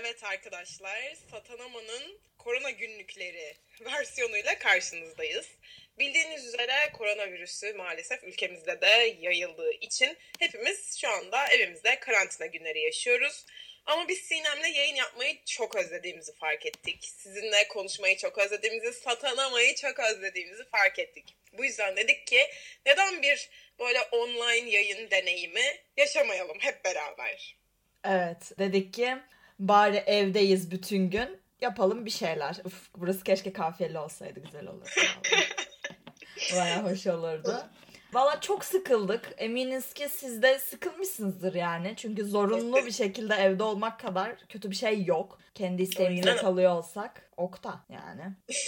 Evet arkadaşlar, Satanama'nın korona günlükleri versiyonuyla karşınızdayız. Bildiğiniz üzere koronavirüsü maalesef ülkemizde de yayıldığı için hepimiz şu anda evimizde karantina günleri yaşıyoruz. Ama biz Sinem'le yayın yapmayı çok özlediğimizi fark ettik. Sizinle konuşmayı çok özlediğimizi, satanamayı çok özlediğimizi fark ettik. Bu yüzden dedik ki neden bir böyle online yayın deneyimi yaşamayalım hep beraber. Evet dedik ki bari evdeyiz bütün gün yapalım bir şeyler. Uf, burası keşke kafiyeli olsaydı güzel olurdu. Baya hoş olurdu. Valla çok sıkıldık. Eminiz ki siz de sıkılmışsınızdır yani. Çünkü zorunlu bir şekilde evde olmak kadar kötü bir şey yok. Kendi isteğimizle kalıyor olsak okta yani.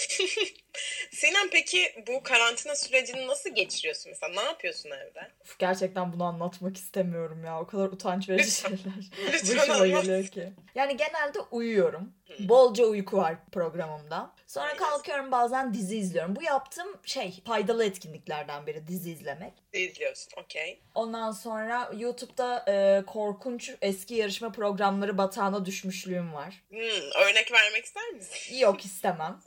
Sinem peki bu karantina sürecini nasıl geçiriyorsun mesela? Ne yapıyorsun evde? Uf, gerçekten bunu anlatmak istemiyorum ya. O kadar utanç verici şeyler. Başıma geliyor ki. Yani genelde uyuyorum. Bolca uyku var programımda. Sonra kalkıyorum bazen dizi izliyorum. Bu yaptığım şey faydalı etkinliklerden biri dizi izlemek. İzliyorsun, okey. Ondan sonra YouTube'da e, korkunç eski yarışma programları batağına düşmüşlüğüm var. Hmm, örnek vermek ister misin? Yok istemem.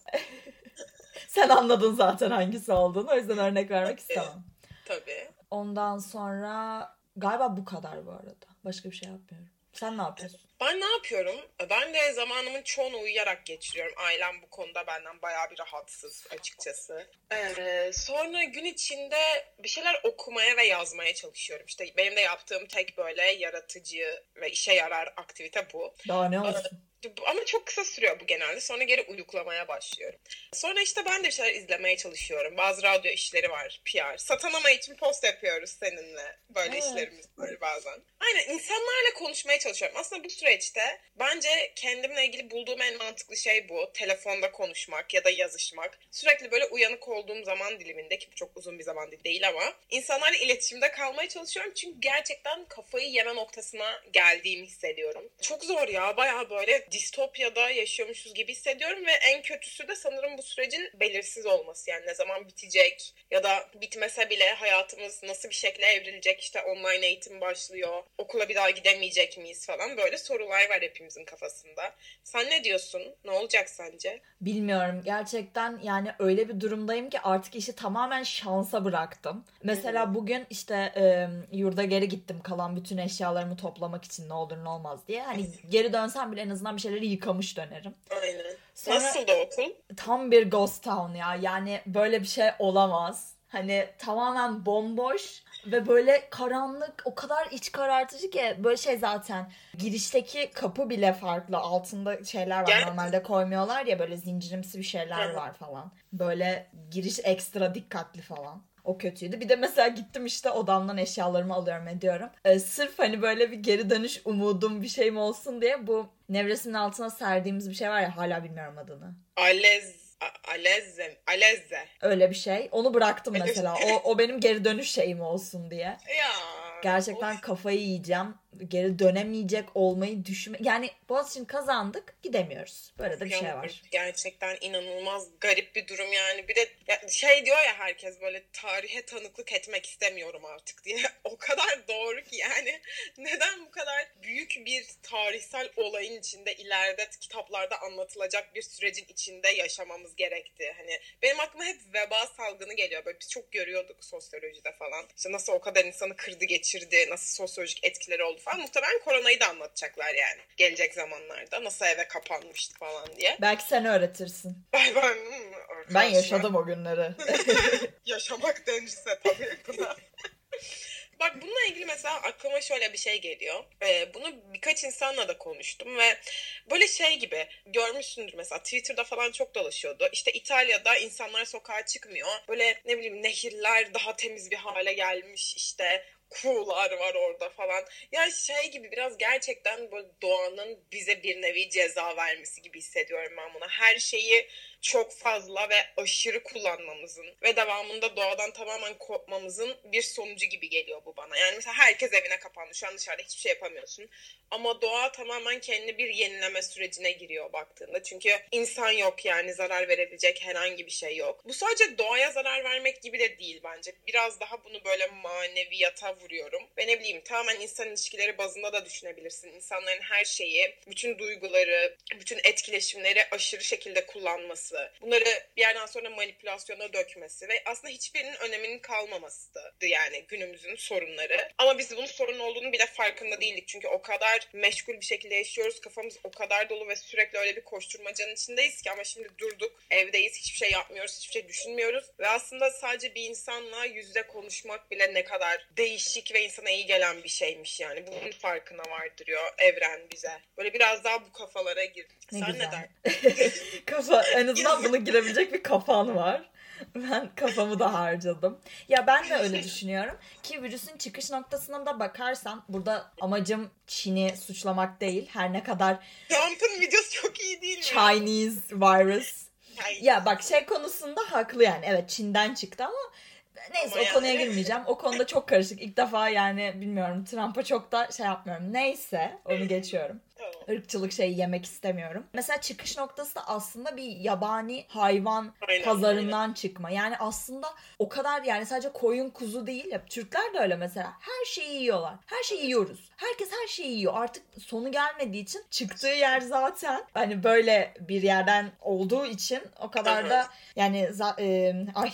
Sen anladın zaten hangisi olduğunu. O yüzden örnek vermek istemem. Tabii. Ondan sonra galiba bu kadar bu arada. Başka bir şey yapmıyorum. Sen ne yapıyorsun? Ben ne yapıyorum? Ben de zamanımın çoğunu uyuyarak geçiriyorum. Ailem bu konuda benden bayağı bir rahatsız açıkçası. Ee, sonra gün içinde bir şeyler okumaya ve yazmaya çalışıyorum. İşte benim de yaptığım tek böyle yaratıcı ve işe yarar aktivite bu. Daha ne olsun? Ama çok kısa sürüyor bu genelde. Sonra geri uyuklamaya başlıyorum. Sonra işte ben de şeyler izlemeye çalışıyorum. Bazı radyo işleri var, PR. Satanama için post yapıyoruz seninle. Böyle Evet. işlerimiz var bazen. Aynen insanlarla konuşmaya çalışıyorum. Aslında bu süreçte bence kendimle ilgili bulduğum en mantıklı şey bu. Telefonda konuşmak ya da yazışmak. Sürekli böyle uyanık olduğum zaman diliminde ki bu çok uzun bir zaman değil ama insanlarla iletişimde kalmaya çalışıyorum. Çünkü gerçekten kafayı yeme noktasına geldiğimi hissediyorum. Çok zor ya. Bayağı böyle distopyada yaşıyormuşuz gibi hissediyorum ve en kötüsü de sanırım bu sürecin belirsiz olması. Yani ne zaman bitecek ya da bitmese bile hayatımız nasıl bir şekilde evrilecek işte online eğitim başlıyor. Okula bir daha gidemeyecek miyiz falan böyle sorular var hepimizin kafasında. Sen ne diyorsun? Ne olacak sence? Bilmiyorum. Gerçekten yani öyle bir durumdayım ki artık işi tamamen şansa bıraktım. Mesela bugün işte e, yurda geri gittim kalan bütün eşyalarımı toplamak için ne olur ne olmaz diye. Hani geri dönsem bile en azından bir şeyleri yıkamış dönerim. Aynen. Sonra- Nasıl da okul? Tam bir ghost town ya. Yani böyle bir şey olamaz. Hani tamamen bomboş ve böyle karanlık o kadar iç karartıcı ki böyle şey zaten girişteki kapı bile farklı altında şeyler var Gel- normalde koymuyorlar ya böyle zincirimsi bir şeyler var falan böyle giriş ekstra dikkatli falan o kötüydü. Bir de mesela gittim işte odamdan eşyalarımı alıyorum ediyorum. Ee, sırf hani böyle bir geri dönüş umudum bir şeyim olsun diye bu nevresimin altına serdiğimiz bir şey var ya hala bilmiyorum adını. Alez, alezze, alezze. Öyle bir şey. Onu bıraktım mesela. O, o benim geri dönüş şeyim olsun diye. Ya. Gerçekten of. kafayı yiyeceğim. Geri dönemeyecek olmayı düşünme. Yani Boğaziçi'ni kazandık. Gidemiyoruz. Böyle de bir şey var. Gerçekten inanılmaz garip bir durum yani. Bir de şey diyor ya herkes böyle tarihe tanıklık etmek istemiyorum artık diye. O kadar doğru ki yani. Neden bu kadar büyük bir tarihsel olayın içinde ileride kitaplarda anlatılacak bir sürecin içinde yaşamamız gerekti. Hani benim aklıma hep veba salgını geliyor. Böyle biz çok görüyorduk sosyolojide falan. İşte nasıl o kadar insanı kırdı geçirdi, nasıl sosyolojik etkileri oldu falan. Muhtemelen koronayı da anlatacaklar yani. Gelecek zamanlarda nasıl eve kapanmıştı falan diye. Belki sen öğretirsin. Ben, ben, hmm, Ben yaşadım o günleri. Yaşamak denirse tabii buna. Bak bununla ilgili mesela aklıma şöyle bir şey geliyor. Ee, bunu birkaç insanla da konuştum ve böyle şey gibi görmüşsündür mesela Twitter'da falan çok dolaşıyordu. İşte İtalya'da insanlar sokağa çıkmıyor. Böyle ne bileyim nehirler daha temiz bir hale gelmiş işte kuğular var orada falan. Ya şey gibi biraz gerçekten böyle doğanın bize bir nevi ceza vermesi gibi hissediyorum ben buna. Her şeyi çok fazla ve aşırı kullanmamızın ve devamında doğadan tamamen kopmamızın bir sonucu gibi geliyor bu bana. Yani mesela herkes evine kapandı. Şu an dışarıda hiçbir şey yapamıyorsun. Ama doğa tamamen kendi bir yenileme sürecine giriyor baktığında. Çünkü insan yok yani zarar verebilecek herhangi bir şey yok. Bu sadece doğaya zarar vermek gibi de değil bence. Biraz daha bunu böyle maneviyata vuruyorum. Ve ne bileyim tamamen insan ilişkileri bazında da düşünebilirsin. İnsanların her şeyi, bütün duyguları, bütün etkileşimleri aşırı şekilde kullanması. Bunları bir yerden sonra manipülasyona dökmesi ve aslında hiçbirinin öneminin kalmamasıydı yani günümüzün sorunları. Ama biz bunun sorun olduğunu bile farkında değildik. Çünkü o kadar meşgul bir şekilde yaşıyoruz. Kafamız o kadar dolu ve sürekli öyle bir koşturmacanın içindeyiz ki ama şimdi durduk. Evdeyiz. Hiçbir şey yapmıyoruz. Hiçbir şey düşünmüyoruz. Ve aslında sadece bir insanla yüzde konuşmak bile ne kadar değişik ve insana iyi gelen bir şeymiş yani. Bunun farkına vardırıyor evren bize. Böyle biraz daha bu kafalara gir. Ne Sen güzel. ne der? Kafa en azından bunu girebilecek bir kafan var. Ben kafamı da harcadım. Ya ben de öyle düşünüyorum ki virüsün çıkış noktasına da bakarsan burada amacım Çin'i suçlamak değil. Her ne kadar Trump'ın videosu çok iyi değil mi? Chinese virus. Ya bak şey konusunda haklı yani. Evet Çin'den çıktı ama neyse Ama o konuya girmeyeceğim. O konuda çok karışık. İlk defa yani bilmiyorum Trump'a çok da şey yapmıyorum. Neyse onu geçiyorum. Tamam. ırkçılık şeyi yemek istemiyorum. Mesela çıkış noktası da aslında bir yabani hayvan Aynen, pazarından çıkma. Yani aslında o kadar yani sadece koyun kuzu değil. Hep Türkler de öyle mesela. Her şeyi yiyorlar. Her şeyi yiyoruz. Herkes her şeyi yiyor. Artık sonu gelmediği için çıktığı yer zaten hani böyle bir yerden olduğu için o kadar da yani za- e, ay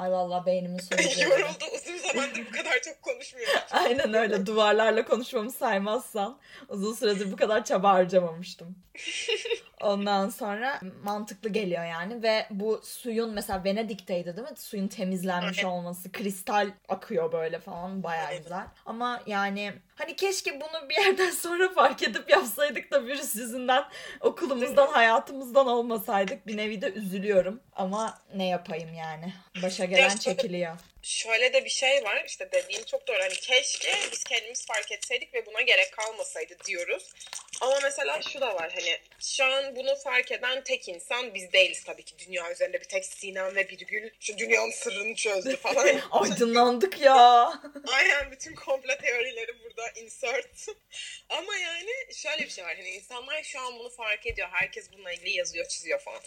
ay vallahi beynimin sonu. geldi. Yoruldu. Uzun zamandır bu kadar çok konuşmuyorum. Aynen öyle duvarlarla konuşmamı saymazsan uzun süredir bu kadar çaba harcamamıştım. Ondan sonra mantıklı geliyor yani ve bu suyun mesela Venedik'teydi değil mi? Suyun temizlenmiş Evet. olması, kristal akıyor böyle falan bayağı Evet. güzel. Ama yani hani keşke bunu bir yerden sonra fark edip yapsaydık da virüs yüzünden okulumuzdan, hayatımızdan olmasaydık bir nevi de üzülüyorum. Ama ne yapayım yani? Başa gelen çekiliyor. Şöyle de bir şey var işte dediğin çok doğru. Hani keşke biz kendimiz fark etseydik ve buna gerek kalmasaydı diyoruz. Ama mesela şu da var hani şu an bunu fark eden tek insan biz değiliz tabii ki. Dünya üzerinde bir tek Sinan ve Birgül şu dünyanın sırrını çözdü falan. Aydınlandık ya. Aynen bütün komplo teorileri burada insert. Ama yani şöyle bir şey var. Hani insanlar şu an bunu fark ediyor. Herkes bununla ilgili yazıyor, çiziyor falan.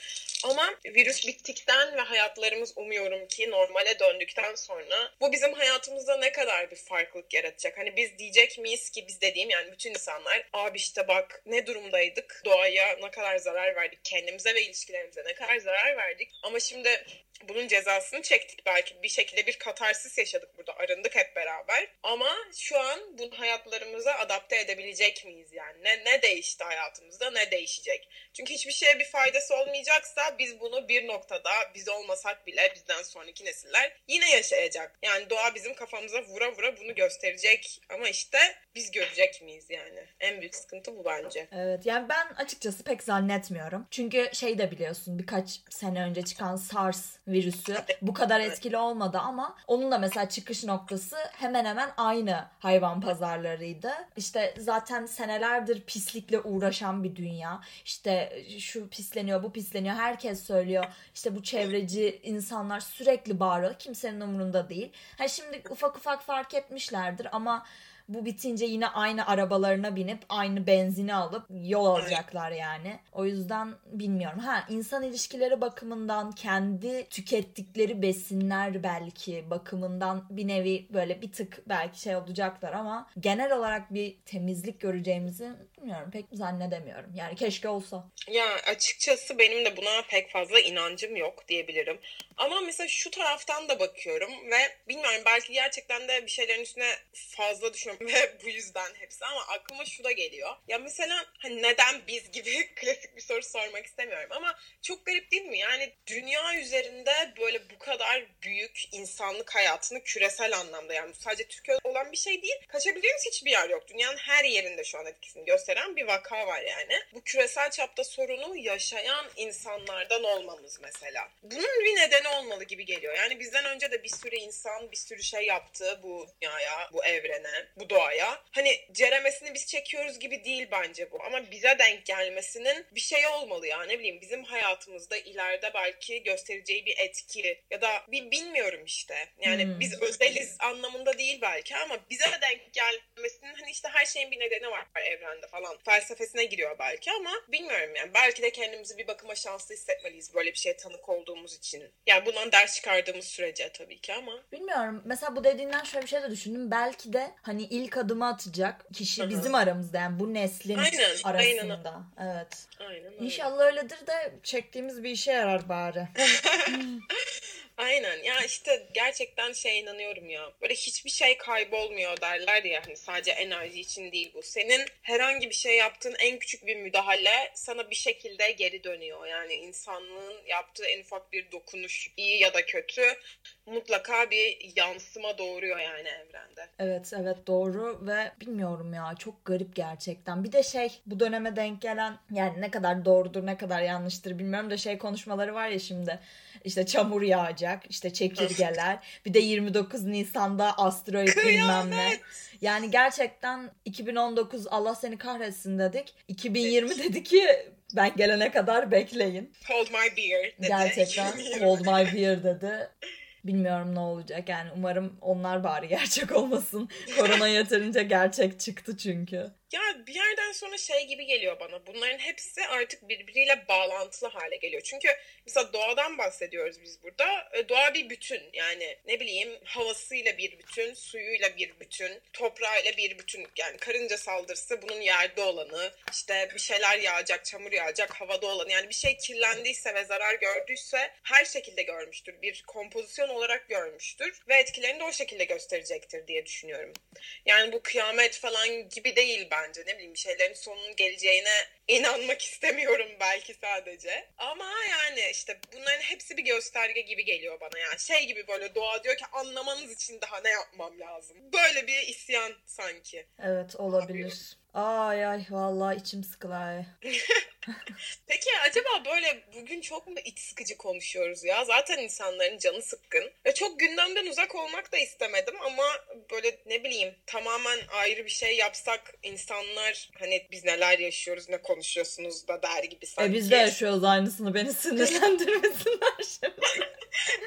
Ama virüs bittikten ve hayatlarımız umuyorum ki normale döndükten sonra bu bizim hayatımızda ne kadar bir farklılık yaratacak? Hani biz diyecek miyiz ki biz dediğim yani bütün insanlar abi işte bak ne durumdaydık? Doğaya ne kadar zarar verdik? Kendimize ve ilişkilerimize ne kadar zarar verdik? Ama şimdi bunun cezasını çektik belki bir şekilde bir katarsis yaşadık burada arındık hep beraber ama şu an bunu hayatlarımıza adapte edebilecek miyiz yani ne, ne değişti hayatımızda ne değişecek çünkü hiçbir şeye bir faydası olmayacaksa biz bunu bir noktada biz olmasak bile bizden sonraki nesiller yine yaşayacak yani doğa bizim kafamıza vura vura bunu gösterecek ama işte biz görecek miyiz yani en büyük sıkıntı bu bence Evet yani ben açıkçası pek zannetmiyorum. Çünkü şey de biliyorsun birkaç sene önce çıkan SARS virüsü bu kadar etkili olmadı ama onun da mesela çıkış noktası hemen hemen aynı hayvan pazarlarıydı. İşte zaten senelerdir pislikle uğraşan bir dünya. İşte şu pisleniyor bu pisleniyor herkes söylüyor. İşte bu çevreci insanlar sürekli bağırıyor. Kimsenin umurunda değil. Ha şimdi ufak ufak fark etmişlerdir ama bu bitince yine aynı arabalarına binip aynı benzini alıp yol alacaklar yani. O yüzden bilmiyorum. Ha insan ilişkileri bakımından kendi tükettikleri besinler belki bakımından bir nevi böyle bir tık belki şey olacaklar ama genel olarak bir temizlik göreceğimizi bilmiyorum pek zannedemiyorum. Yani keşke olsa. Ya açıkçası benim de buna pek fazla inancım yok diyebilirim. Ama mesela şu taraftan da bakıyorum ve bilmiyorum belki gerçekten de bir şeylerin üstüne fazla düşünüyorum ve bu yüzden hepsi ama aklıma şu da geliyor. Ya mesela hani neden biz gibi klasik bir soru sormak istemiyorum ama çok garip değil mi? Yani dünya üzerinde böyle bu kadar büyük insanlık hayatını küresel anlamda yani sadece Türkiye olan bir şey değil. Kaçabileceğimiz hiçbir yer yok. Dünyanın her yerinde şu an etkisini gösteren bir vaka var yani. Bu küresel çapta sorunu yaşayan insanlardan olmamız mesela. Bunun bir nedeni olmalı gibi geliyor. Yani bizden önce de bir sürü insan bir sürü şey yaptı bu dünyaya, bu evrene. Bu bu doğaya. Hani ceremesini biz çekiyoruz gibi değil bence bu. Ama bize denk gelmesinin bir şey olmalı ya. Ne bileyim bizim hayatımızda ileride belki göstereceği bir etki ya da bir bilmiyorum işte. Yani Hmm. biz özeliz anlamında değil belki ama bize de denk işte her şeyin bir nedeni var evrende falan. Felsefesine giriyor belki ama bilmiyorum yani. Belki de kendimizi bir bakıma şanslı hissetmeliyiz böyle bir şeye tanık olduğumuz için. Yani bundan ders çıkardığımız sürece tabii ki ama. Bilmiyorum. Mesela bu dediğinden şöyle bir şey de düşündüm. Belki de hani ilk adımı atacak kişi Hı hı. bizim aramızda yani bu neslin Aynen, arasında. Evet. Aynen öyle. İnşallah öyledir de çektiğimiz bir işe yarar bari. Aynen. Ya işte gerçekten şey inanıyorum ya. Böyle hiçbir şey kaybolmuyor derler ya. Hani sadece enerji için değil bu. Senin herhangi bir şey yaptığın en küçük bir müdahale sana bir şekilde geri dönüyor. Yani insanlığın yaptığı en ufak bir dokunuş iyi ya da kötü mutlaka bir yansıma doğuruyor yani evrende. Evet evet doğru ve bilmiyorum ya çok garip gerçekten. Bir de şey bu döneme denk gelen yani ne kadar doğrudur ne kadar yanlıştır bilmiyorum da şey konuşmaları var ya şimdi işte çamur yağacak işte çekirgeler bir de 29 Nisan'da asteroid bilmem ne. Yani gerçekten 2019 Allah seni kahretsin dedik 2020 dedi ki ben gelene kadar bekleyin. Hold my beer dedi. Gerçekten hold my beer dedi. Bilmiyorum ne olacak yani umarım onlar bari gerçek olmasın. Korona yeterince gerçek çıktı çünkü. Ya bir yerden sonra şey gibi geliyor bana. Bunların hepsi artık birbiriyle bağlantılı hale geliyor. Çünkü mesela doğadan bahsediyoruz biz burada. E, Doğa bir bütün. Yani ne bileyim havasıyla bir bütün, suyuyla bir bütün, toprağıyla bir bütün. Yani karınca saldırısı bunun yerde olanı, işte bir şeyler yağacak, çamur yağacak, havada olanı. Yani bir şey kirlendiyse ve zarar gördüyse her şekilde görmüştür. Bir kompozisyon olarak görmüştür ve etkilerini de o şekilde gösterecektir diye düşünüyorum. Yani bu kıyamet falan gibi değil bence. Ne bileyim bir şeylerin sonunun geleceğine inanmak istemiyorum belki sadece. Ama yani işte bunların hepsi bir gösterge gibi geliyor bana. Yani şey gibi böyle doğa diyor ki anlamanız için daha ne yapmam lazım. Böyle bir isyan sanki. Evet olabilir. Ay ay vallahi içim sıkılay. Peki acaba böyle bugün çok mu iç sıkıcı konuşuyoruz ya? Zaten insanların canı sıkkın. Ve çok gündemden uzak olmak da istemedim ama böyle ne bileyim tamamen ayrı bir şey yapsak insanlar hani biz neler yaşıyoruz ne konuşuyorsunuz da der gibi sanki. E biz de yaşıyoruz aynısını beni sinirlendirmesinler şimdi.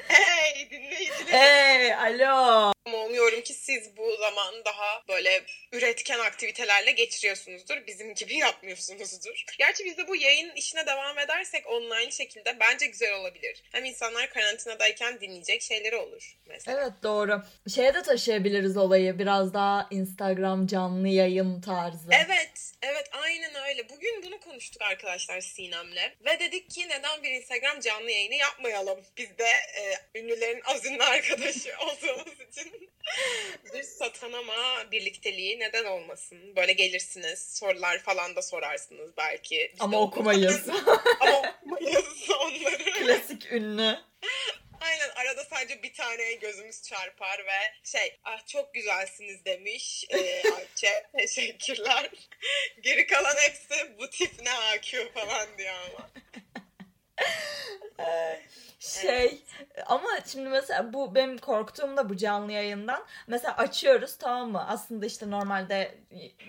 Hey dinleyiciler. Hey alo. Umuyorum ki siz bu zaman daha böyle üretken aktivitelerle geçiriyorsunuzdur. Bizim gibi yapmıyorsunuzdur. Gerçi biz de bu yayın işine devam edersek online şekilde bence güzel olabilir. Hem insanlar karantinadayken dinleyecek şeyleri olur mesela. Evet doğru. Şeye de taşıyabiliriz olayı biraz daha Instagram canlı yayın tarzı. Evet, evet aynen öyle. Bugün bunu konuştuk arkadaşlar Sinem'le. Ve dedik ki neden bir Instagram canlı yayını yapmayalım? Biz de e, ünlülerin az ünlü arkadaşı olduğumuz için. bir satanama birlikteliği neden olmasın? Böyle gelirsiniz, sorular falan da sorarsınız belki. Biz de Ama okumayız. Ama okumayız onları. Klasik ünlü. Aynen arada sadece bir tane gözümüz çarpar ve şey ah çok güzelsiniz demiş ee, Ayçe teşekkürler. Geri kalan hepsi bu tip ne AQ falan diyor ama. Şey ama şimdi mesela bu benim korktuğum da bu canlı yayından. Mesela açıyoruz tamam mı? Aslında işte normalde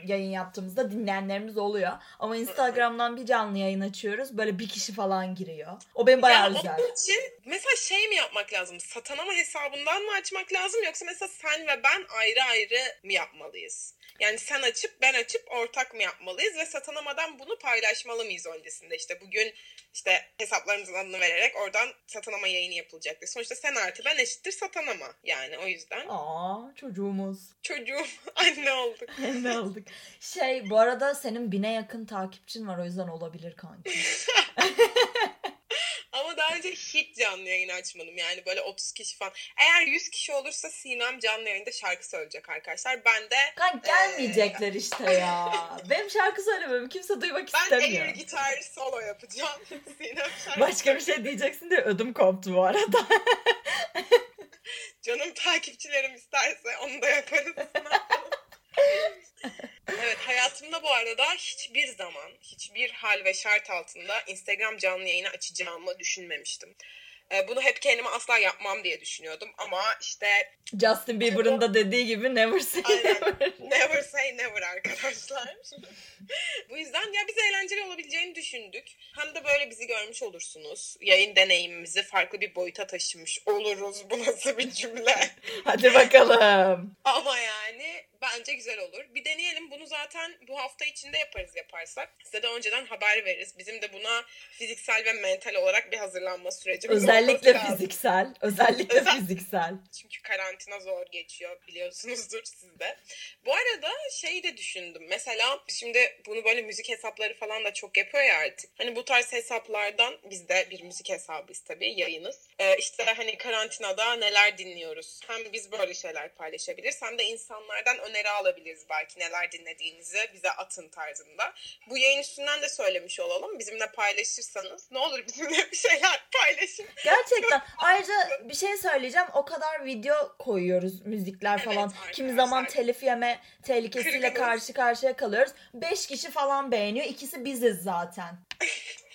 yayın yaptığımızda dinleyenlerimiz oluyor. Ama Instagram'dan bir canlı yayın açıyoruz. Böyle bir kişi falan giriyor. O benim bayağı ya güzel. onun için mesela şey mi yapmak lazım? Satanama hesabından mı açmak lazım yoksa mesela sen ve ben ayrı ayrı mı yapmalıyız? Yani sen açıp ben açıp ortak mı yapmalıyız ve satanamadan bunu paylaşmalı mıyız öncesinde? İşte bugün işte hesaplarımızın adını vererek oradan satanama yayını yapılacaktı. Sonuçta sen artı ben eşittir satanama. Yani o yüzden Aa çocuğumuz. çocuğum anne olduk. ne olduk? Şey bu arada senin bine yakın takipçin var o yüzden olabilir kanki. Ama daha önce hiç canlı yayın açmadım. Yani böyle 30 kişi falan. Eğer 100 kişi olursa Sinem canlı yayında şarkı söyleyecek arkadaşlar. Ben de Kanka gelmeyecekler işte ya. Benim şarkı söylememi kimse duymak ben istemiyor. air gitar solo yapacağım. Sinem şarkı Başka bir şey diyeceksin diye ödüm koptu bu arada. Canım takipçilerim isterse onu da yaparız. Evet hayatımda bu arada hiçbir zaman hiçbir hal ve şart altında Instagram canlı yayını açacağımı düşünmemiştim. E, bunu hep kendime asla yapmam diye düşünüyordum ama işte Justin Bieber'ın da dediği gibi never say Aynen. never. never say never arkadaşlar. Bu yüzden ya biz eğlenceli olabileceğini düşündük. Hem de böyle bizi görmüş olursunuz. Yayın deneyimimizi farklı bir boyuta taşımış oluruz. Bu nasıl bir cümle? Hadi bakalım. Ama yani bence güzel olur. Bir deneyelim. Bunu zaten bu hafta içinde yaparız yaparsak. Size de önceden haber veririz. Bizim de buna fiziksel ve mental olarak bir hazırlanma sürecimiz Özellikle fiziksel. Özellikle Özel- fiziksel. Çünkü karantina zor geçiyor biliyorsunuzdur siz de. Bu arada şeyi de düşündüm. Mesela şimdi bunu böyle müzik hesapları falan da çok yapıyor ya artık. Hani bu tarz hesaplardan biz de bir müzik hesabıyız tabii yayınız. Ee, işte hani karantinada neler dinliyoruz. Hem biz böyle şeyler paylaşabiliriz hem de insanlardan öneri alabiliriz belki neler dinlediğinizi bize atın tarzında. Bu yayın üstünden de söylemiş olalım. Bizimle paylaşırsanız ne olur bizimle bir şeyler paylaşın. Gerçekten. Ayrıca bir şey söyleyeceğim. O kadar video koyuyoruz müzikler Evet, falan. arkadaşlar. Kimi zaman telif yeme tehlikesiyle Kırgınız. karşı karşıya kalıyoruz. 5 kişi falan beğeniyor. İkisi biziz zaten.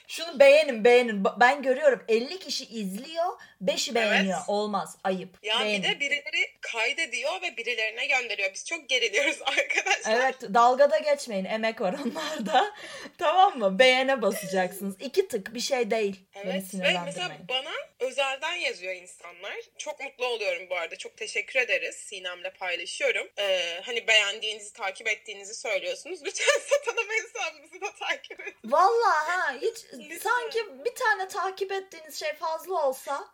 Şunu beğenin beğenin. Ben görüyorum 50 kişi izliyor. 5'i beğeniyor. Evet. Olmaz. Ayıp. Ya beğenin. bir de birileri kaydediyor ve birilerine gönderiyor. Biz çok geriliyoruz arkadaşlar. Evet dalgada geçmeyin. Emek var onlarda. tamam mı? Beğene basacaksınız. İki tık bir şey değil. Evet ve mesela bana özelden yazıyor insanlar. Çok mutlu oluyorum bu arada. Çok teşekkür ederiz. Sinem'le paylaşıyorum. Ee, hani beğendiğinizi, takip ettiğinizi söylüyorsunuz. Lütfen satanım hesabımızı da takip edin. Vallahi ha hiç sanki bir tane takip ettiğiniz şey fazla olsa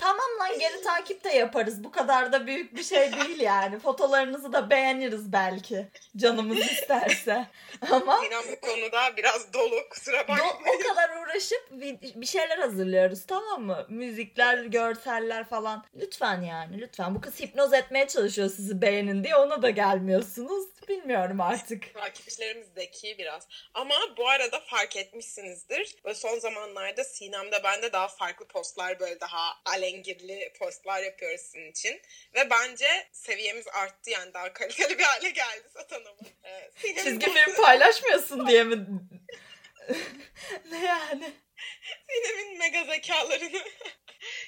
tamam lan geri takip de yaparız. Bu kadar da büyük bir şey değil yani. Fotolarınızı da beğeniriz belki. Canımız isterse. Ama Sinem bu konuda biraz dolu. Kusura bakmayın. o kadar uğraşıp bir şeyler hazırlıyoruz tamam mı? Müzikler, görseller falan. Lütfen yani lütfen. Bu kız hipnoz etmeye çalışıyor sizi beğenin diye ona da gelmiyorsunuz. Bilmiyorum artık. Takipçilerimiz zeki biraz. Ama bu arada fark etmişsinizdir. Ve son zamanlarda Sinem'de bende daha farklı postlar böyle daha alengirli postlar yapıyoruz sizin için. Ve bence seviyemiz arttı yani daha kaliteli bir hale geldi Satan Hanım. Ee, Çizgi film paylaşmıyorsun diye mi? ne yani? Sinem'in mega zekalarını.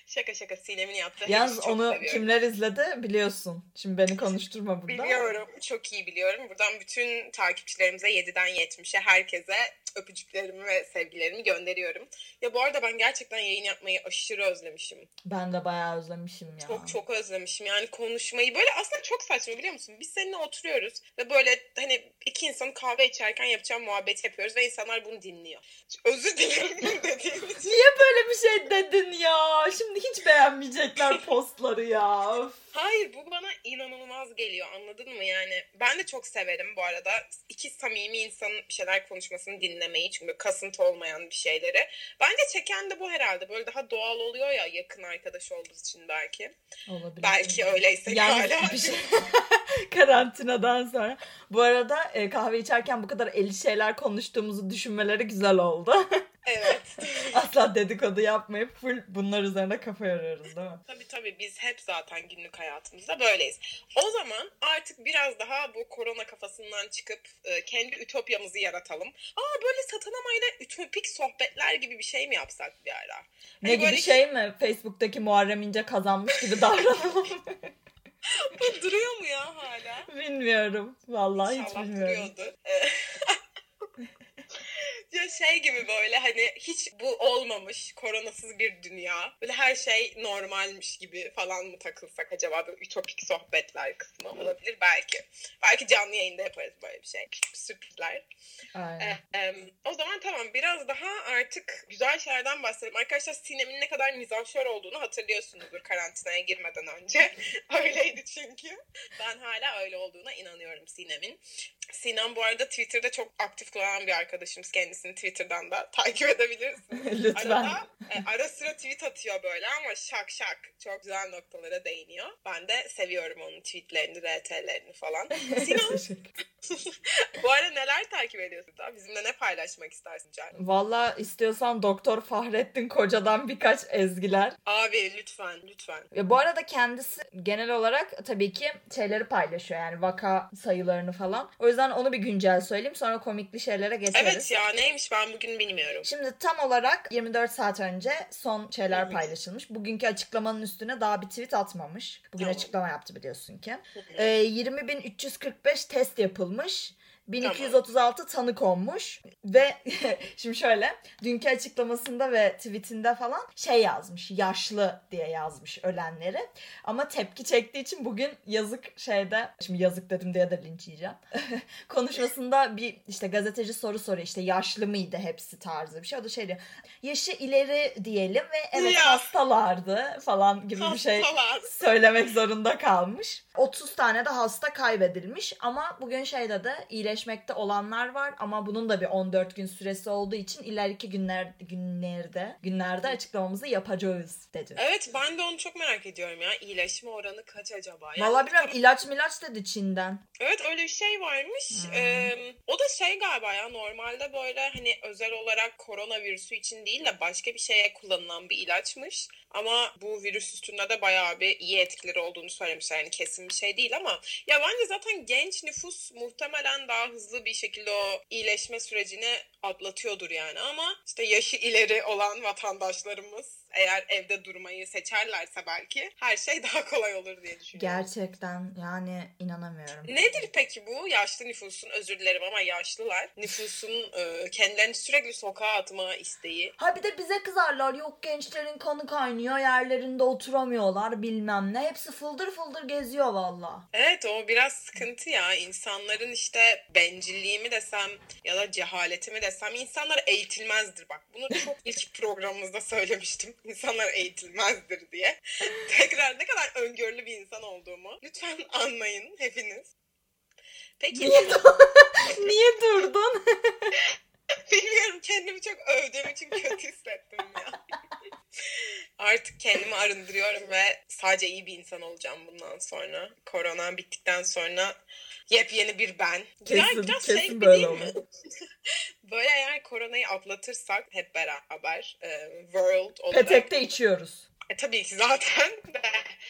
şaka şaka Sinem'in yaptığı Yalnız onu seviyorum. kimler izledi biliyorsun. Şimdi beni konuşturma burada. Biliyorum. Çok iyi biliyorum. Buradan bütün takipçilerimize 7'den 70'e herkese öpücüklerimi ve sevgilerimi gönderiyorum. Ya bu arada ben gerçekten yayın yapmayı aşırı özlemişim. Ben de bayağı özlemişim ya. Çok çok özlemişim. Yani konuşmayı böyle aslında çok saçma biliyor musun? Biz seninle oturuyoruz ve böyle hani iki insan kahve içerken yapacağım muhabbet yapıyoruz ve insanlar bunu dinliyor. Özür dilerim dediğim için. Niye böyle bir şey dedin ya? Şimdi hiç beğenmeyecekler postları ya. Hayır bu bana inanılmaz geliyor anladın mı yani ben de çok severim bu arada iki samimi insanın bir şeyler konuşmasını dinlemeyi çünkü kasıntı olmayan bir şeyleri bence çeken de bu herhalde böyle daha doğal oluyor ya yakın arkadaş olduğu için belki Olabilir. belki öyleyse Yalnız hala bir şey karantinadan sonra. Bu arada e, kahve içerken bu kadar eli şeyler konuştuğumuzu düşünmeleri güzel oldu. evet Asla dedikodu yapmayıp full bunlar üzerine kafa yoruyoruz değil mi? tabii tabii biz hep zaten günlük hayatımızda böyleyiz o zaman artık biraz daha bu korona kafasından çıkıp e, kendi ütopyamızı yaratalım aa böyle satanamayla ütopik sohbetler gibi bir şey mi yapsak bir ara Ne Hani gibi böyle şey mi? Facebook'taki Muharrem İnce kazanmış gibi davranalım. Bu duruyor mu ya hala? bilmiyorum. Vallahi hiç İnşallah bilmiyorum. duruyordu. Ee, ya şey gibi böyle hani hiç bu olmamış koronasız bir dünya. Böyle her şey normalmiş gibi falan mı takılsak acaba böyle ütopik sohbetler kısmı olabilir belki. Belki canlı yayında yaparız böyle bir şey. Küçük sürprizler. Aynen. Eh, em, o zaman tamam biraz daha artık güzel şeylerden bahsedelim. Arkadaşlar Sinem'in ne kadar mizahşör olduğunu hatırlıyorsunuzdur karantinaya girmeden önce. Öyleydi çünkü. Ben hala öyle olduğuna inanıyorum Sinem'in. Sinem bu arada Twitter'da çok aktif kullanan bir arkadaşımız. Kendisini Twitter'dan da takip edebilirsiniz. Lütfen. Arada, e, ara sıra tweet atıyor böyle ama şak şak çok güzel noktalara değiniyor. Ben de seviyorum onun tweetlerini, RT'lerini falan. Teşekkür. bu arada neler takip ediyorsun da? Bizimle ne paylaşmak istersin Can? Valla istiyorsan Doktor Fahrettin Koca'dan birkaç ezgiler. Abi lütfen lütfen. Ve bu arada kendisi genel olarak tabii ki şeyleri paylaşıyor yani vaka sayılarını falan. O yüzden onu bir güncel söyleyeyim sonra komikli şeylere geçeriz. Evet ya neymiş ben bugün bilmiyorum. Şimdi tam olarak 24 saat önce son şeyler paylaşılmış. Bugünkü açıklamanın üstüne daha bir tweet atmamış. Bugün Tamam. açıklama yaptı biliyorsun ki. Ee, 20.345 test yapılmış. 1236 tanı konmuş ve şimdi şöyle dünkü açıklamasında ve tweetinde falan şey yazmış yaşlı diye yazmış ölenleri ama tepki çektiği için bugün yazık şeyde şimdi yazık dedim diye de linç yiyeceğim konuşmasında bir işte gazeteci soru soruyor işte yaşlı mıydı hepsi tarzı bir şey o da şey diyor yaşı ileri diyelim ve evet Ya. hastalardı falan gibi bir şey Hastalar. söylemek zorunda kalmış. 30 tane de hasta kaybedilmiş ama bugün şeyde de iyileşmekte olanlar var ama bunun da bir 14 gün süresi olduğu için ileriki günler günlerde günlerde açıklamamızı yapacağız dedi. Evet ben de onu çok merak ediyorum ya. İyileşme oranı kaç acaba? Yani Vallahi bilmiyorum ilaç milaç dedi Çin'den. Evet öyle bir şey varmış. Hmm. Ee, o da şey galiba ya normalde böyle hani özel olarak koronavirüsü için değil de başka bir şeye kullanılan bir ilaçmış. Ama bu virüs üstünde de bayağı bir iyi etkileri olduğunu söylemişler. Yani kesin bir şey değil ama ya bence zaten genç nüfus muhtemelen daha hızlı bir şekilde o iyileşme sürecini atlatıyordur yani ama işte yaşı ileri olan vatandaşlarımız eğer evde durmayı seçerlerse belki her şey daha kolay olur diye düşünüyorum. Gerçekten yani inanamıyorum. Nedir peki bu yaşlı nüfusun özür dilerim ama yaşlılar nüfusun e, kendilerini sürekli sokağa atma isteği. Ha bir de bize kızarlar yok gençlerin kanı kaynıyor yerlerinde oturamıyorlar bilmem ne. Hepsi fıldır fıldır geziyor valla. Evet o biraz sıkıntı ya insanların işte bencilliği mi desem ya da cehaleti mi desem insanlar eğitilmezdir bak bunu çok ilk programımızda söylemiştim insanlar eğitilmezdir diye. Tekrar ne kadar öngörülü bir insan olduğumu lütfen anlayın hepiniz. Peki Niye durdun? Bilmiyorum kendimi çok övdüğüm için kötü hissettim ya. Artık kendimi arındırıyorum ve sadece iyi bir insan olacağım bundan sonra. Korona bittikten sonra yepyeni bir ben. Biraz, Kesin, biraz kesin şey böyle değil mi? Böyle eğer koronayı atlatırsak hep beraber e, world olarak. Petekte içiyoruz. E, tabii ki zaten de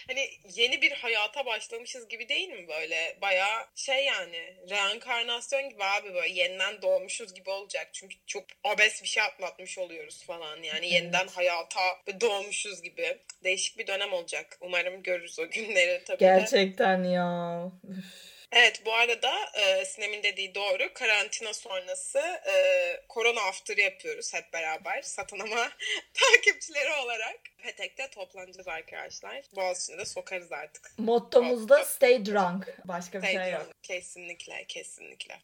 hani yeni bir hayata başlamışız gibi değil mi böyle? Bayağı şey yani reenkarnasyon gibi abi böyle yeniden doğmuşuz gibi olacak. Çünkü çok abes bir şey atlatmış oluyoruz falan. Yani yeniden hayata doğmuşuz gibi. Değişik bir dönem olacak. Umarım görürüz o günleri tabii de. Gerçekten ya. Üf. Evet bu arada e, Sinem'in dediği doğru. Karantina sonrası e, korona after yapıyoruz hep beraber. Satın ama takipçileri olarak. Petek'te toplanacağız arkadaşlar. Boğaziçi'ne de sokarız artık. Mottomuz da stay drunk. Başka bir şey Stay yok. drunk. Kesinlikle, kesinlikle.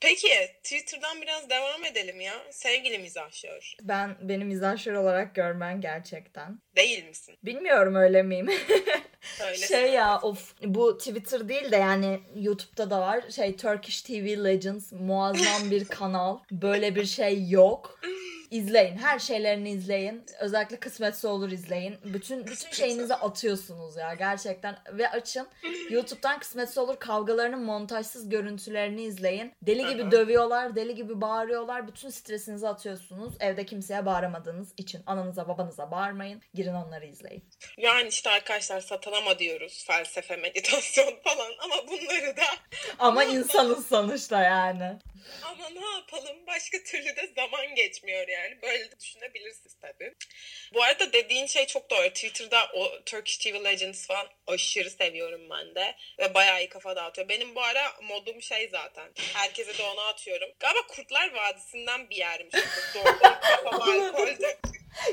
Peki Twitter'dan biraz devam edelim ya. Sevgili mizahşör. Ben beni mizahşör olarak görmen gerçekten. Değil misin? Bilmiyorum öyle miyim? Öyle şey ya of bu Twitter değil de yani YouTube'da da var. Şey Turkish TV Legends muazzam bir kanal. Böyle bir şey yok. İzleyin. Her şeylerini izleyin. Özellikle kısmetse olur izleyin. Bütün bütün şeyinizi atıyorsunuz ya gerçekten ve açın. YouTube'dan kısmetse olur kavgalarının montajsız görüntülerini izleyin. Deli gibi dövüyorlar, deli gibi bağırıyorlar. Bütün stresinizi atıyorsunuz. Evde kimseye bağıramadığınız için ananıza babanıza bağırmayın. Girin onları izleyin. Yani işte arkadaşlar satanama diyoruz. Felsefe, meditasyon falan ama bunları da Ama insanız sonuçta yani. Ama ne yapalım? Başka türlü de zaman geçmiyor yani. Böyle de düşünebilirsiniz tabii. Bu arada dediğin şey çok doğru. Twitter'da o Turkish TV Legends falan aşırı seviyorum ben de. Ve bayağı iyi kafa dağıtıyor. Benim bu ara modum şey zaten. Herkese de onu atıyorum. Galiba Kurtlar Vadisi'nden bir yermiş. Doğru. Kafam alkolde.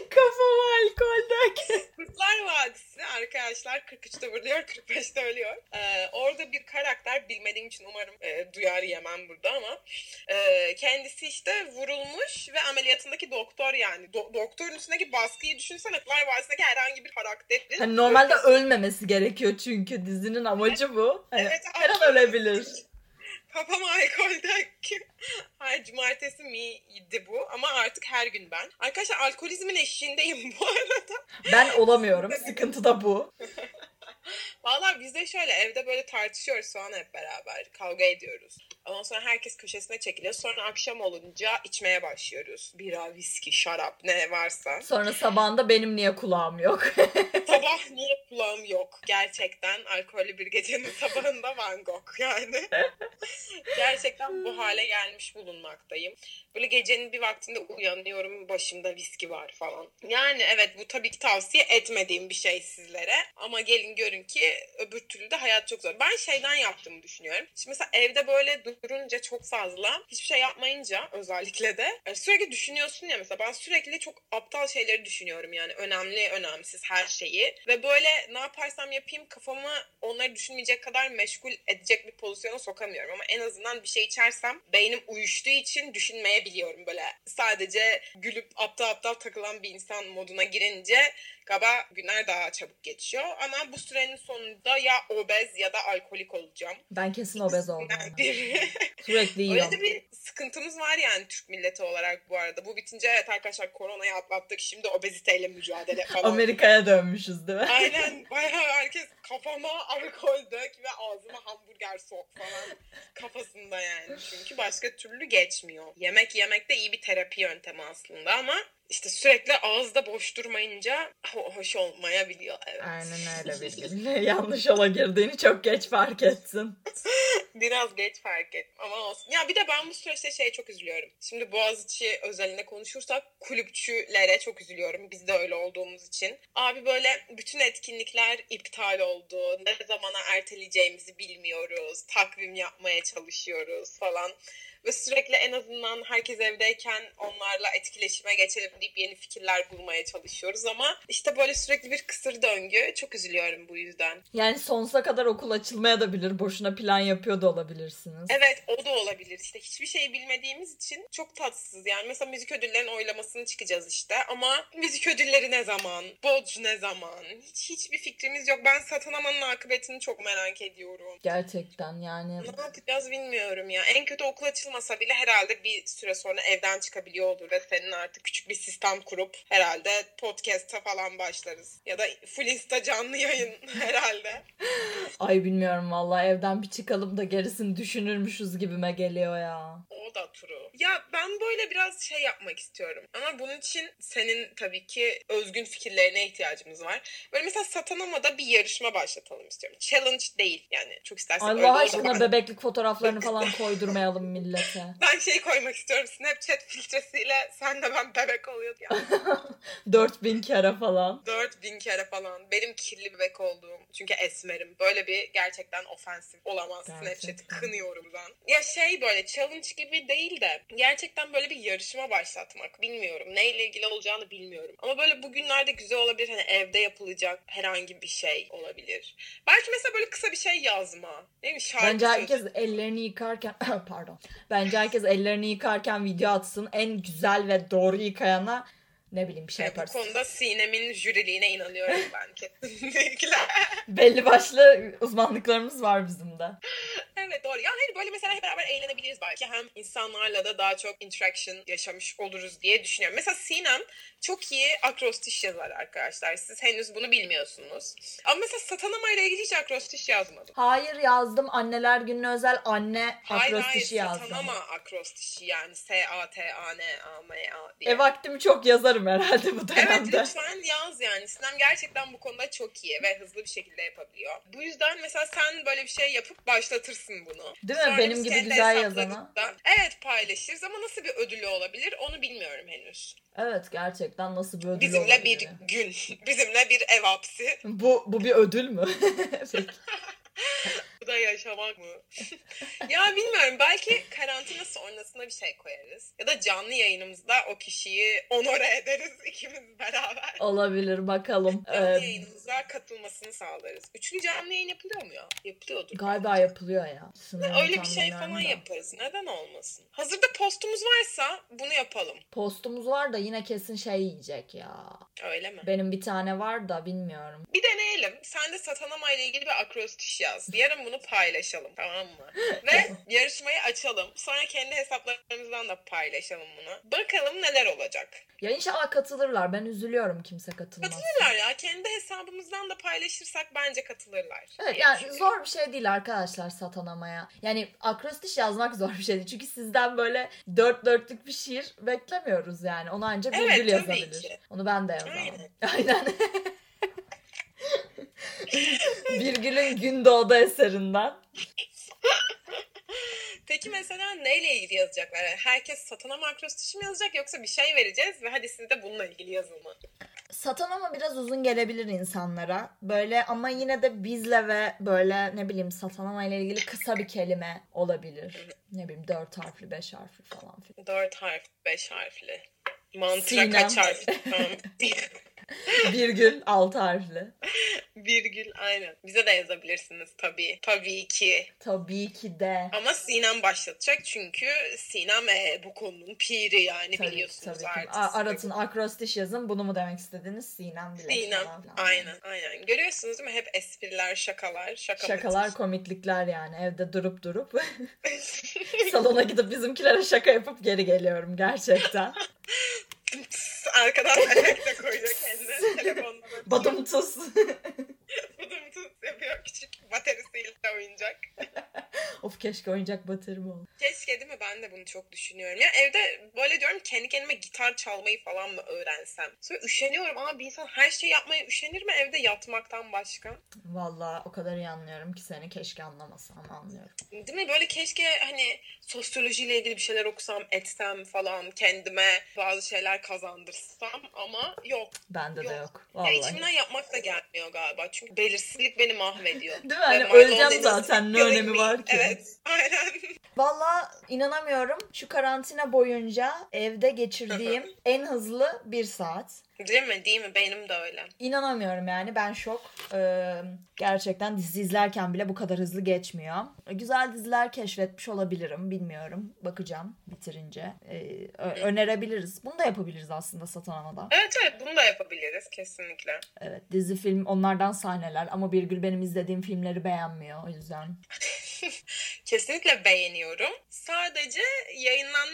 Kafam alkol dök. Kurtlar Vadisi arkadaşlar 43'te vuruyor 45'te ölüyor. Ee, orada bir karakter bilmediğim için umarım e, duyar yemem burada ama e, kendisi işte vurulmuş ve ameliyatındaki doktor yani. Do- doktorun üstündeki baskıyı düşünsene Kurtlar Vadisi'ndeki herhangi bir karakterin. Hani normalde ölmemesi gerekiyor çünkü dizinin amacı bu. Hani Evet, her an ölebilir. Kafam alkoldeki her cumartesi miydi bu ama artık her gün ben. Arkadaşlar alkolizmin eşiğindeyim bu arada. Ben olamıyorum. Sıkıntı da bu. Vallahi biz de şöyle evde böyle tartışıyoruz falan hep beraber. Kavga ediyoruz. Ondan sonra herkes köşesine çekiliyor. Sonra akşam olunca içmeye başlıyoruz. Bira, viski, şarap ne varsa. Sonra sabahında benim niye kulağım yok? Sabah niye kulağım yok? Gerçekten alkollü bir gecenin sabahında Van Gogh yani. Gerçekten bu hale gelmiş bulunmaktayım. Böyle gecenin bir vaktinde uyanıyorum başımda viski var falan. Yani evet bu tabii ki tavsiye etmediğim bir şey sizlere. Ama gelin görün ki öbür türlü de hayat çok zor. Ben şeyden yaptığımı düşünüyorum. Şimdi mesela evde böyle durunca çok fazla hiçbir şey yapmayınca özellikle de e, sürekli düşünüyorsun ya mesela. Ben sürekli çok aptal şeyleri düşünüyorum yani. Önemli önemsiz her şeyi. Ve böyle ne yaparsam yapayım kafamı onları düşünmeyecek kadar meşgul edecek bir pozisyona sokamıyorum. Ama en azından bir şey içersem beynim uyuştuğu için düşünmeyebiliyorum. Böyle sadece gülüp aptal aptal takılan bir insan moduna girince galiba günler daha çabuk geçiyor. Ama bu sürenin sonunda ya obez ya da alkolik olacağım. Ben kesin obez oldum. Bir- Sürekli Öyle yiyorum. de bir sıkıntımız var yani Türk milleti olarak bu arada. Bu bitince evet arkadaşlar koronayı atlattık. Şimdi obeziteyle mücadele falan. Amerika'ya dönmüşüz değil mi? Aynen bayağı herkes kafama alkol dök ve ağzıma hamburger sok falan kafasında yani. Çünkü başka türlü geçmiyor. Yemek yemek de iyi bir terapi yöntemi aslında ama işte sürekli ağızda boş durmayınca ho- hoş olmayabiliyor. Evet. Aynen öyle bildim. Yanlış yola girdiğini çok geç fark etsin. Biraz geç fark ettim ama olsun. Ya bir de ben bu süreçte şeye çok üzülüyorum. Şimdi Boğaziçi özelinde konuşursak kulüpçülere çok üzülüyorum. Biz de öyle olduğumuz için. Abi böyle bütün etkinlikler iptal oldu. Ne zamana erteleyeceğimizi bilmiyoruz. Takvim yapmaya çalışıyoruz falan. Ve sürekli en azından herkes evdeyken onlarla etkileşime geçelim deyip yeni fikirler bulmaya çalışıyoruz ama işte böyle sürekli bir kısır döngü. Çok üzülüyorum bu yüzden. Yani sonsuza kadar okul açılmaya da bilir. Boşuna plan yapıyor da olabilirsiniz. Evet o da olabilir. İşte hiçbir şey bilmediğimiz için çok tatsız. Yani mesela müzik ödüllerinin oylamasını çıkacağız işte. Ama müzik ödülleri ne zaman? Bolcu ne zaman? Hiç hiçbir fikrimiz yok. Ben Satanaman'ın akıbetini çok merak ediyorum. Gerçekten yani. Ne yapacağız bilmiyorum ya. En kötü okul açılmasa bile herhalde bir süre sonra evden çıkabiliyor olur ve senin artık küçük bir sistem kurup herhalde podcast'a falan başlarız. Ya da full insta canlı yayın herhalde. Ay bilmiyorum vallahi evden bir çıkalım da gerisini düşünürmüşüz gibime geliyor ya. O da true. Ya ben böyle biraz şey yapmak istiyorum. Ama bunun için senin tabii ki özgün fikirlerine ihtiyacımız var. Böyle mesela Satanama'da bir yarışma başlatalım istiyorum. Challenge değil yani. Çok istersen öyle Allah o aşkına bebeklik fotoğraflarını falan koydurmayalım Ben şey koymak istiyorum. Snapchat filtresiyle sen de ben bebek oluyordu ya. 4000 kere falan. 4000 kere falan. Benim kirli bebek olduğum. Çünkü esmerim. Böyle bir gerçekten ofensif olamaz. Snapchat'i kınıyorum ben. Ya şey böyle challenge gibi değil de gerçekten böyle bir yarışma başlatmak. Bilmiyorum. Neyle ilgili olacağını bilmiyorum. Ama böyle bugünlerde güzel olabilir. Hani evde yapılacak herhangi bir şey olabilir. Belki mesela böyle kısa bir şey yazma. Değil mi? Şarkı Bence herkes ellerini yıkarken pardon. Bence herkes ellerini yıkarken video atsın. En güzel ve doğru yıkayana ne bileyim bir şey Yani bu yaparız. konuda Sinem'in jüriliğine inanıyorum ben kesinlikle. Belli başlı uzmanlıklarımız var bizim de. Evet doğru. Ya hani böyle mesela hep beraber eğlenebiliriz belki. Hem insanlarla da daha çok interaction yaşamış oluruz diye düşünüyorum. Mesela Sinem çok iyi akrostiş yazar arkadaşlar. Siz henüz bunu bilmiyorsunuz. Ama mesela Satanama ile ilgili hiç akrostiş yazmadım. Hayır yazdım. Anneler gününe özel anne Hayır hayır akrostişi yazdım. Satanama akrostişi yani S-A-T-A-N-A-M-A diye. E vaktimi çok yazarım herhalde bu Evet dönemde. lütfen yaz yani. Sinem gerçekten bu konuda çok iyi ve hızlı bir şekilde yapabiliyor. Bu yüzden mesela sen böyle bir şey yapıp başlatırsın bunu. Değil mi? Sonra Benim gibi güzel yazana. Evet paylaşırız ama nasıl bir ödülü olabilir onu bilmiyorum henüz. Evet gerçekten nasıl bir ödül Bizimle olabilir bir gün, bizimle bir ev hapsi. Bu, bu bir ödül mü? Peki. Bu da yaşamak mı? ya bilmiyorum belki karantina sonrasında bir şey koyarız. Ya da canlı yayınımızda o kişiyi onore ederiz ikimiz beraber. Olabilir bakalım. Canlı Ee, yayınımıza katılmasını sağlarız. Üçüncü canlı yayın yapılıyor mu ya? Yapılıyordur. galiba yapılıyor ya. Sınırını Öyle bir şey falan da. yaparız. Neden olmasın? Hazırda postumuz varsa bunu yapalım. Postumuz var da yine kesin şey yiyecek ya. Öyle mi? Benim bir tane var da bilmiyorum. Bir deneyelim. Sen de Satanama ile ilgili bir akrostiş yaz. Yarın bunu bunu paylaşalım tamam mı? Ve yarışmayı açalım. Sonra kendi hesaplarımızdan da paylaşalım bunu. Bakalım neler olacak. Ya inşallah katılırlar. Ben üzülüyorum kimse katılmaz. Katılırlar ya. Kendi hesabımızdan da paylaşırsak bence katılırlar. Evet yani zor bir şey değil arkadaşlar satanamaya. Yani akrostiş yazmak zor bir şey değil. Çünkü sizden böyle dört dörtlük bir şiir beklemiyoruz yani. Onu ancak bir Evet, yazabilir. ki. Onu ben de yazamam. Aynen. Aynen. Bir gülün Gündoğdu eserinden. Peki mesela neyle ilgili yazacaklar? Yani herkes satana makrostiş mi yazacak yoksa bir şey vereceğiz ve hadi siz de bununla ilgili yazın mı? Satan ama biraz uzun gelebilir insanlara. Böyle ama yine de bizle ve böyle ne bileyim satanama ile ilgili kısa bir kelime olabilir. Ne bileyim dört harfli, beş harfli falan filan. Dört harf, beş harfli. Mantra Sinem. kaç harfli? Virgül altı harfli. Virgül aynen. Bize de yazabilirsiniz tabii. Tabii ki. Tabii ki de. Ama Sinem başlatacak çünkü Sinem e, bu konunun piri yani Tabii, biliyorsunuz tabii artık. A- aratın akrostiş yazın. Bunu mu demek istediniz? Sinem bile. Sinem. Aynen aynen. Görüyorsunuz değil mi? Hep espriler, şakalar, şaka Şakalar, komiklikler yani. Evde durup durup salona gidip bizimkilere şaka yapıp geri geliyorum gerçekten. Arkadan efekt de koyuyor kendine telefonla. Badum tuz. Bıdım tut yapıyor küçük bataryasıyla oyuncak. of keşke oyuncak baterim oldu. Keşke değil mi? Ben de bunu çok düşünüyorum. Ya evde böyle diyorum kendi kendime gitar çalmayı falan mı öğrensem? Sonra üşeniyorum ama bir insan her şeyi yapmaya üşenir mi evde yatmaktan başka? Vallahi o kadar iyi anlıyorum ki seni keşke anlamasam ama anlıyorum. Değil mi? Böyle keşke hani sosyolojiyle ilgili bir şeyler okusam, etsem falan kendime bazı şeyler kazandırsam ama yok. Bende de Yok. yok. Ya Vallahi. içimden yapmak da gelmiyor galiba. Çünkü belirsizlik beni mahvediyor. Değil mi? Hani öleceğim zaten, ne önemi var ki? Evet. Aynen. Vallahi inanamıyorum. Şu karantina boyunca evde geçirdiğim en hızlı bir saat. Değil mi? Değil mi? Benim de öyle. İnanamıyorum yani ben şok. Ee, gerçekten dizi izlerken bile bu kadar hızlı geçmiyor. Güzel diziler keşfetmiş olabilirim bilmiyorum. Bakacağım bitirince. Ee, önerebiliriz. Bunu da yapabiliriz aslında Satanama'da. Evet evet bunu da yapabiliriz kesinlikle. Evet dizi film onlardan sahneler ama Birgül benim izlediğim filmleri beğenmiyor o yüzden. Kesinlikle beğeniyorum. Sadece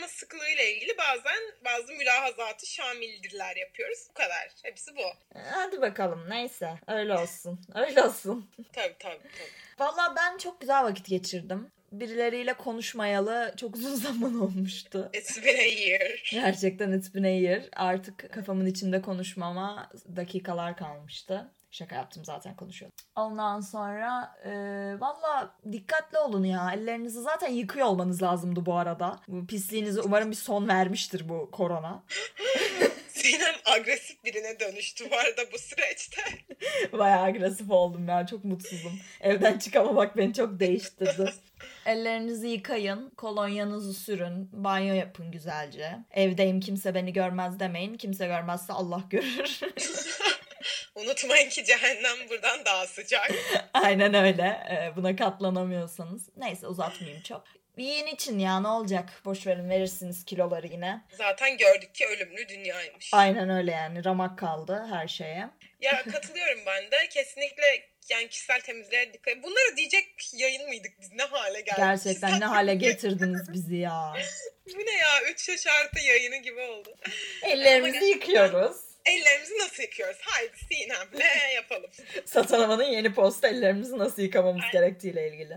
yayınlanma sıklığıyla ilgili bazen bazı mülahazatı şamildirler yapıyoruz. Bu kadar. Hepsi bu. Ee, Hadi bakalım neyse öyle olsun. Öyle olsun. Tabii tabii tabii. Valla ben çok güzel vakit geçirdim. Birileriyle konuşmayalı çok uzun zaman olmuştu. It's been a year. Gerçekten it's been a year. Artık kafamın içinde konuşmama dakikalar kalmıştı. Şaka yaptım zaten konuşuyordum. Ondan sonra e, valla dikkatli olun ya. Ellerinizi zaten yıkıyor olmanız lazımdı bu arada. Bu pisliğinize umarım bir son vermiştir bu korona. Sinem agresif birine dönüştü bu arada bu süreçte. Bayağı agresif oldum ya. Çok mutsuzum. Evden çıkamamak beni çok değiştirdi. Ellerinizi yıkayın, kolonyanızı sürün, banyo yapın güzelce. Evdeyim kimse beni görmez demeyin. Kimse görmezse Allah görür. Unutmayın ki cehennem buradan daha sıcak. Aynen öyle. Ee, buna katlanamıyorsanız. Neyse uzatmayayım çok. Yiyin için ya ne olacak? Boş verin verirsiniz kiloları yine. Zaten gördük ki ölümlü dünyaymış. Aynen öyle yani. Ramak kaldı her şeye. Ya katılıyorum ben de. Kesinlikle yani kişisel temizliğe dikkat Bunları diyecek yayın mıydık biz? Ne hale geldik? Gerçekten ne hale getirdiniz bizi ya. Bu ne ya? 3 yaş artı yayını gibi oldu. Ellerimizi yıkıyoruz. Ellerimizi nasıl yıkıyoruz? Haydi Sinem'le yapalım. Satanamanın yeni postu ellerimizi nasıl yıkamamız Aynen. gerektiğiyle ilgili.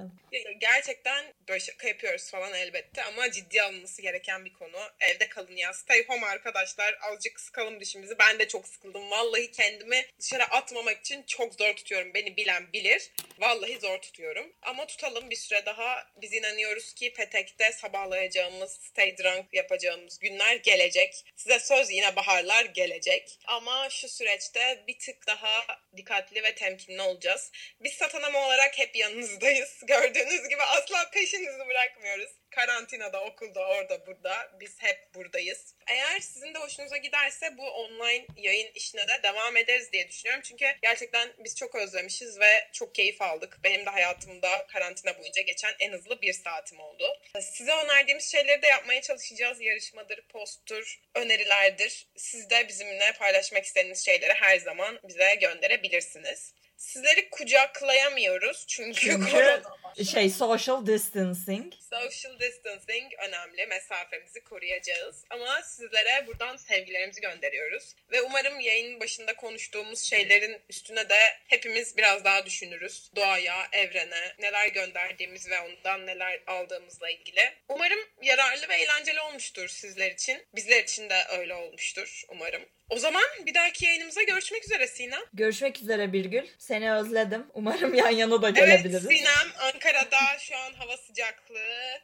Gerçekten böyle şaka yapıyoruz falan elbette ama ciddi alınması gereken bir konu. Evde kalın ya. Stay home arkadaşlar. Azıcık sıkalım dişimizi. Ben de çok sıkıldım. Vallahi kendimi dışarı atmamak için çok zor tutuyorum. Beni bilen bilir. Vallahi zor tutuyorum. Ama tutalım bir süre daha. Biz inanıyoruz ki Petek'te sabahlayacağımız, stay drunk yapacağımız günler gelecek. Size söz yine baharlar gelecek. Ama şu süreçte bir tık daha dikkatli ve temkinli olacağız. Biz satanama olarak hep yanınızdayız. Gördüğünüz gibi asla peşinizi bırakmıyoruz. Karantinada, okulda, orada, burada. Biz hep buradayız. Eğer sizin de hoşunuza giderse bu online yayın işine de devam ederiz diye düşünüyorum. Çünkü gerçekten biz çok özlemişiz ve çok keyif aldık. Benim de hayatımda karantina boyunca geçen en hızlı bir saatim oldu. Size önerdiğimiz şeyleri de yapmaya çalışacağız. Yarışmadır, posttur, önerilerdir. Siz de bizimle paylaşmak istediğiniz şeyleri her zaman bize gönderebilirsiniz. Sizleri kucaklayamıyoruz çünkü, Çünkü şey social distancing. Social distancing önemli. Mesafemizi koruyacağız. Ama sizlere buradan sevgilerimizi gönderiyoruz. Ve umarım yayının başında konuştuğumuz şeylerin üstüne de hepimiz biraz daha düşünürüz. Doğaya, evrene, neler gönderdiğimiz ve ondan neler aldığımızla ilgili. Umarım yararlı ve eğlenceli olmuştur sizler için. Bizler için de öyle olmuştur umarım. O zaman bir dahaki yayınımıza görüşmek üzere Sina. Görüşmek üzere Birgül. Seni özledim. Umarım yan yana da Evet gelebiliriz. Sinem Ankara'da şu an hava sıcaklığı.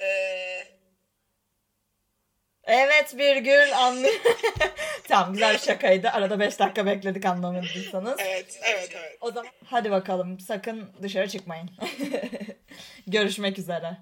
Ee, Evet Birgül anlıyorum. tamam güzel bir şakaydı. Arada 5 dakika bekledik anlamadıysanız. evet, evet, evet. O zaman hadi bakalım sakın dışarı çıkmayın. Görüşmek üzere.